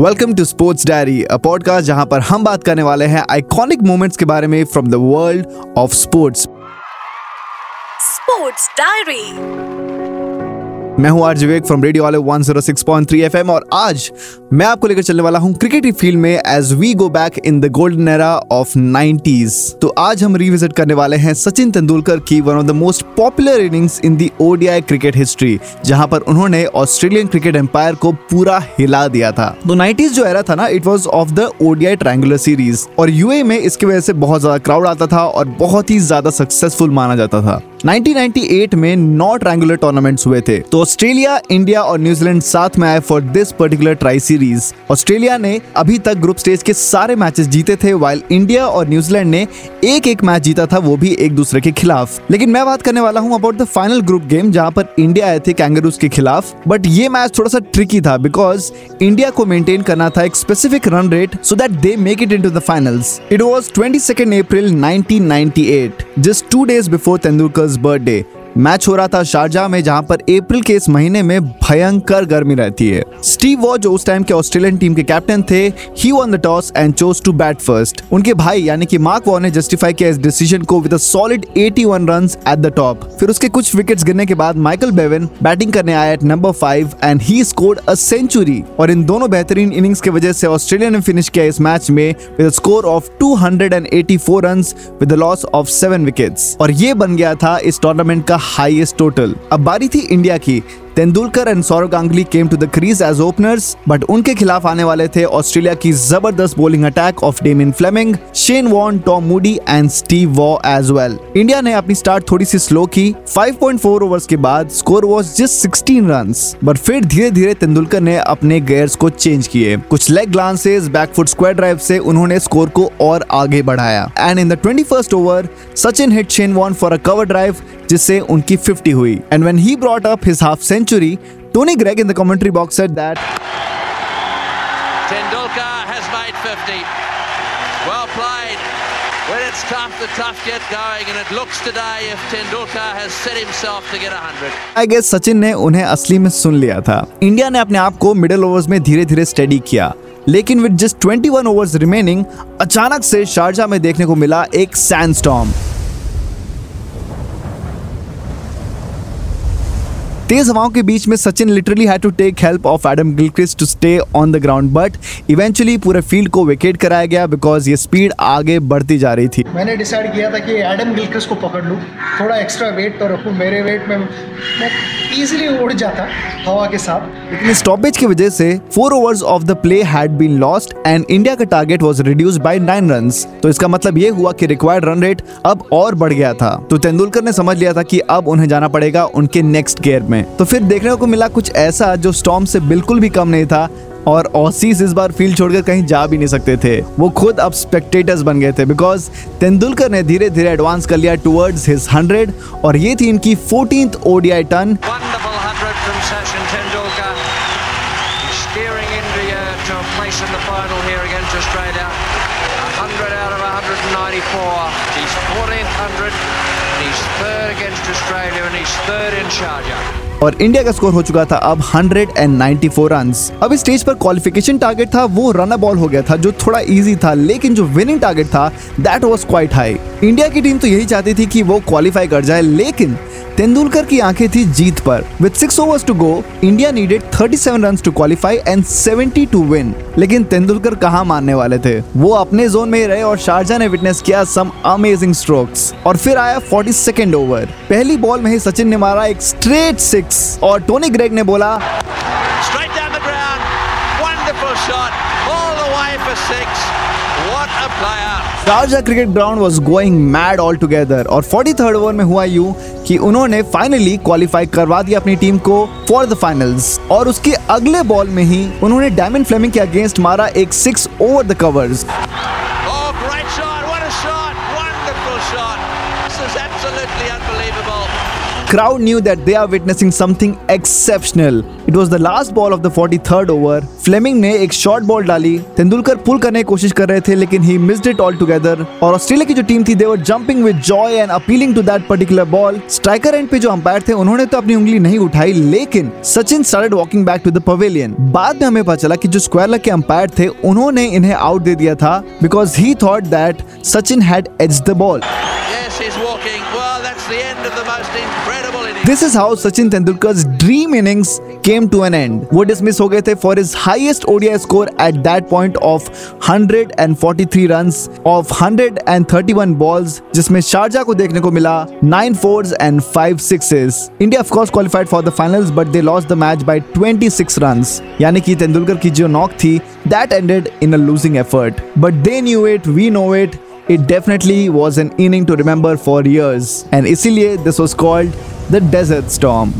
Welcome to sports diary a podcast जहाँ पर हम बात करने वाले हैं आइकॉनिक मोमेंट्स के बारे में from the world of sports sports diary मैं हूँ आरजे विवेक फ्रॉम रेडियो वाले 106.3 एफएम और आज मैं आपको लेकर चलने वाला हूँ क्रिकेट की फ़ील्ड में as we go back in the golden era of 90s तो आज हम रिविजिट करने वाले हैं सचिन तेंदुलकर की one of the most popular innings in the ODI cricket history जहाँ पर उन्होंने ऑस्ट्रेलियन क्रिकेट एम्पायर को पूरा हिला दिया था। तो 90s जो एरा था ना it was of the ODI triangular series और यूए में इसकी वजह से बहुत ज़्यादा क्राउड आता था और बहुत ही ज़्यादा सक्सेसफुल माना जाता था। 1998 में नौ ट्रायंगुलर टूर्नामेंट्स हुए थे। तो ऑस्ट्रेलिया, इंडिया और न्यूजीलैंड साथ में आए for this particular tri series Australia ने अभी तक ग्रुप स्टेज के सारे मैचेस जीते थे वाइल इंडिया और न्यूजीलैंड ने एक एक मैच जीता था, वो भी एक दूसरे के खिलाफ। लेकिन मैं बात करने वाला हूँ about the final group game जहाँ पर इंडिया आए थे कैंगरूज के खिलाफ। बट ये मैच थोड़ा सा ट्रिकी था बिकॉज़ इंडिया को मेंटेन करना था एक specific run rate so that they make it into the finals it was 22 April 1998 just two days before Tendulkar birthday. Match हो रहा था शारजा में, जहाँ पर अप्रैल के इस महीने में भयंकर गर्मी रहती है। स्टीव वॉ जो उस टाइम के ऑस्ट्रेलियन टीम के कैप्टन थे he won the toss and chose to bat first उनके भाई, यानी कि मार्क वॉ ने जस्टिफाई किया इस डिसीज़न को with solid 81 runs at the top फिर उसके कुछ विकेट्स गिरने के बाद माइकल बेवन बैटिंग करने आया at number five and he scored a century और इन दोनों बेहतरीन इनिंग्स की वजह से ऑस्ट्रेलिया ने फिनिश किया इस मैच में with score of 284 runs with loss of seven wickets और ये बन गया था इस टूर्नामेंट का हाईएस्ट टोटल अब बारी थी इंडिया की Tendulkar and Sourav Ganguly came to the crease as openers but उनके खिलाफ आने वाले थे ऑस्ट्रेलिया की ज़बरदस्त bowling attack of Damien Fleming Shane Warne Tom Moody and Steve Waugh as well India ने अपनी स्टार्ट थोड़ी सी स्लो की 5.4 ओवर्स के बाद score was just 16 runs but फिर धीरे धीरे तेंदुलकर ने अपने गेयर्स को चेंज किए। कुछ leg glances back foot square drive से उन्होंने स्कोर को और आगे बढ़ाया। And in the twenty first over Sachin hit Shane Warne for a cover drive जिससे उनकी 50 हुई। And when he brought up his half century Tony Greig in the commentary box said that Tendulkar has made 50. Well played. When it's tough, the tough get going, and it looks today if Tendulkar has set himself to get 100. I guess Sachin ने उन्हें असली में सुन लिया था India ने अपने आप को मिडिल ओवर्स में धीरे धीरे स्टडी किया लेकिन विद जस्ट 21 ओवर्स रिमेनिंग अचानक से शारजा में देखने को मिला एक सैंडस्टॉर्म तेज हवाओं के बीच में Sachin literally had to take help of Adam Gilchrist to stay on the ground but eventually पूरे फ़ील्ड को विकेट कराया गया बिकॉज़ ये स्पीड आगे बढ़ती जा रही थी। मैंने डिसाइड किया था कि एडम गिलक्रिस्ट को पकड़ लूँ। थोड़ा एक्स्ट्रा वेट तो रखूँ। मेरे वेट में मैं इजीली उड़ जाता हवा के साथ। लेकिन स्टॉपेज की वजह से four overs of the play had been lost and India का target was reduce by nine run तो इसका मतलब ये हुआ कि रिक्वायर्ड रन रेट अब और बढ़ गया था। तो तेंदुलकर ने समझ लिया था कि अब उन्हें जाना पड़ेगा उनके नेक्स्ट गेयर में। तो फिर देखने को मिला कुछ ऐसा जो स्टॉम से बिल्कुल भी कम नहीं था और ऑसिस इस बार फ़ील्ड छोड़कर कहीं जा भी नहीं सकते थे। वो खुद अब स्पेक्टेटर्स बन गए थे बिकॉज़ तेंदुलकर ने धीरे धीरे एडवांस कर लिया टूवर्ड्स हिज हंड्रेड और ये थी इनकी फोर्टीन ओडीआई टन और इंडिया का स्कोर हो चुका था अब 194 रन अब इस स्टेज पर क्वालिफिकेशन टारगेट था, वो रन बॉल हो गया था, जो थोड़ा इजी था, लेकिन जो विनिंग टारगेट था that was quite high India की टीम तो यही चाहती थी कि वो क्वालिफाई कर जाए, लेकिन तेंदुलकर की आँखें थी जीत पर। With six overs to go India needed 37 runs to qualify and 70 to win लेकिन तेंदुलकर कहाँ मानने वाले थे? वो अपने जोन में रहे और शारजा ने विटनेस किया सम अमेजिंग स्ट्रोक्स और फिर आया 42nd ओवर पहली बॉल में ही सचिन ने मारा एक स्ट्रेट सिक्स और टोनी ग्रेग ने बोला shot. All the way for six. What a player. Sharjah cricket ground was going mad all together और 43rd ओवर में हुआ यू कि उन्होंने फाइनली क्वालिफाई करवा दिया अपनी टीम को फॉर द फाइनल्स और उसके अगले बॉल में ही उन्होंने डायमंड फ्लेमिंग के अगेंस्ट मारा एक six over the covers Oh, great shot. What a shot. Wonderful shot. This is absolutely unbelievable. Crowd knew that they are witnessing something exceptional. It was the last ball of the 43rd over. Fleming ने एक short ball डाली Tendulkar pull करने की कोशिश कर रहे थे लेकिन he missed it all together और ऑस्ट्रेलिया की जो टीम थी they were jumping with joy and appealing to that particular ball striker end पे जो अंपायर थे उन्होंने तो अपनी उंगली नहीं उठाई लेकिन Sachin started walking back to the pavilion बाद में हमें पता चला कि जो स्क्वायर लग के अंपायर थे उन्होंने इन्हें आउट दे दिया था because he thought that Sachin had edge the ball Yes, he's walking. Well, that's the end of the this is how Sachin Tendulkar dream innings came to an end वो dismiss हो गए थे for his highest ODI score at that point of hundred and forty three run of hundred and thirty one balls जिसमें Sharjah को देखने को मिला nine four and five six India of course qualified for the final but they lost the match by twenty six run यानी कि तेंदुलकर की जो knock थी that ended in a losing effort but they knew it we know it it definitely was an inning to remember for years and इसीलिए this was called the Desert Storm.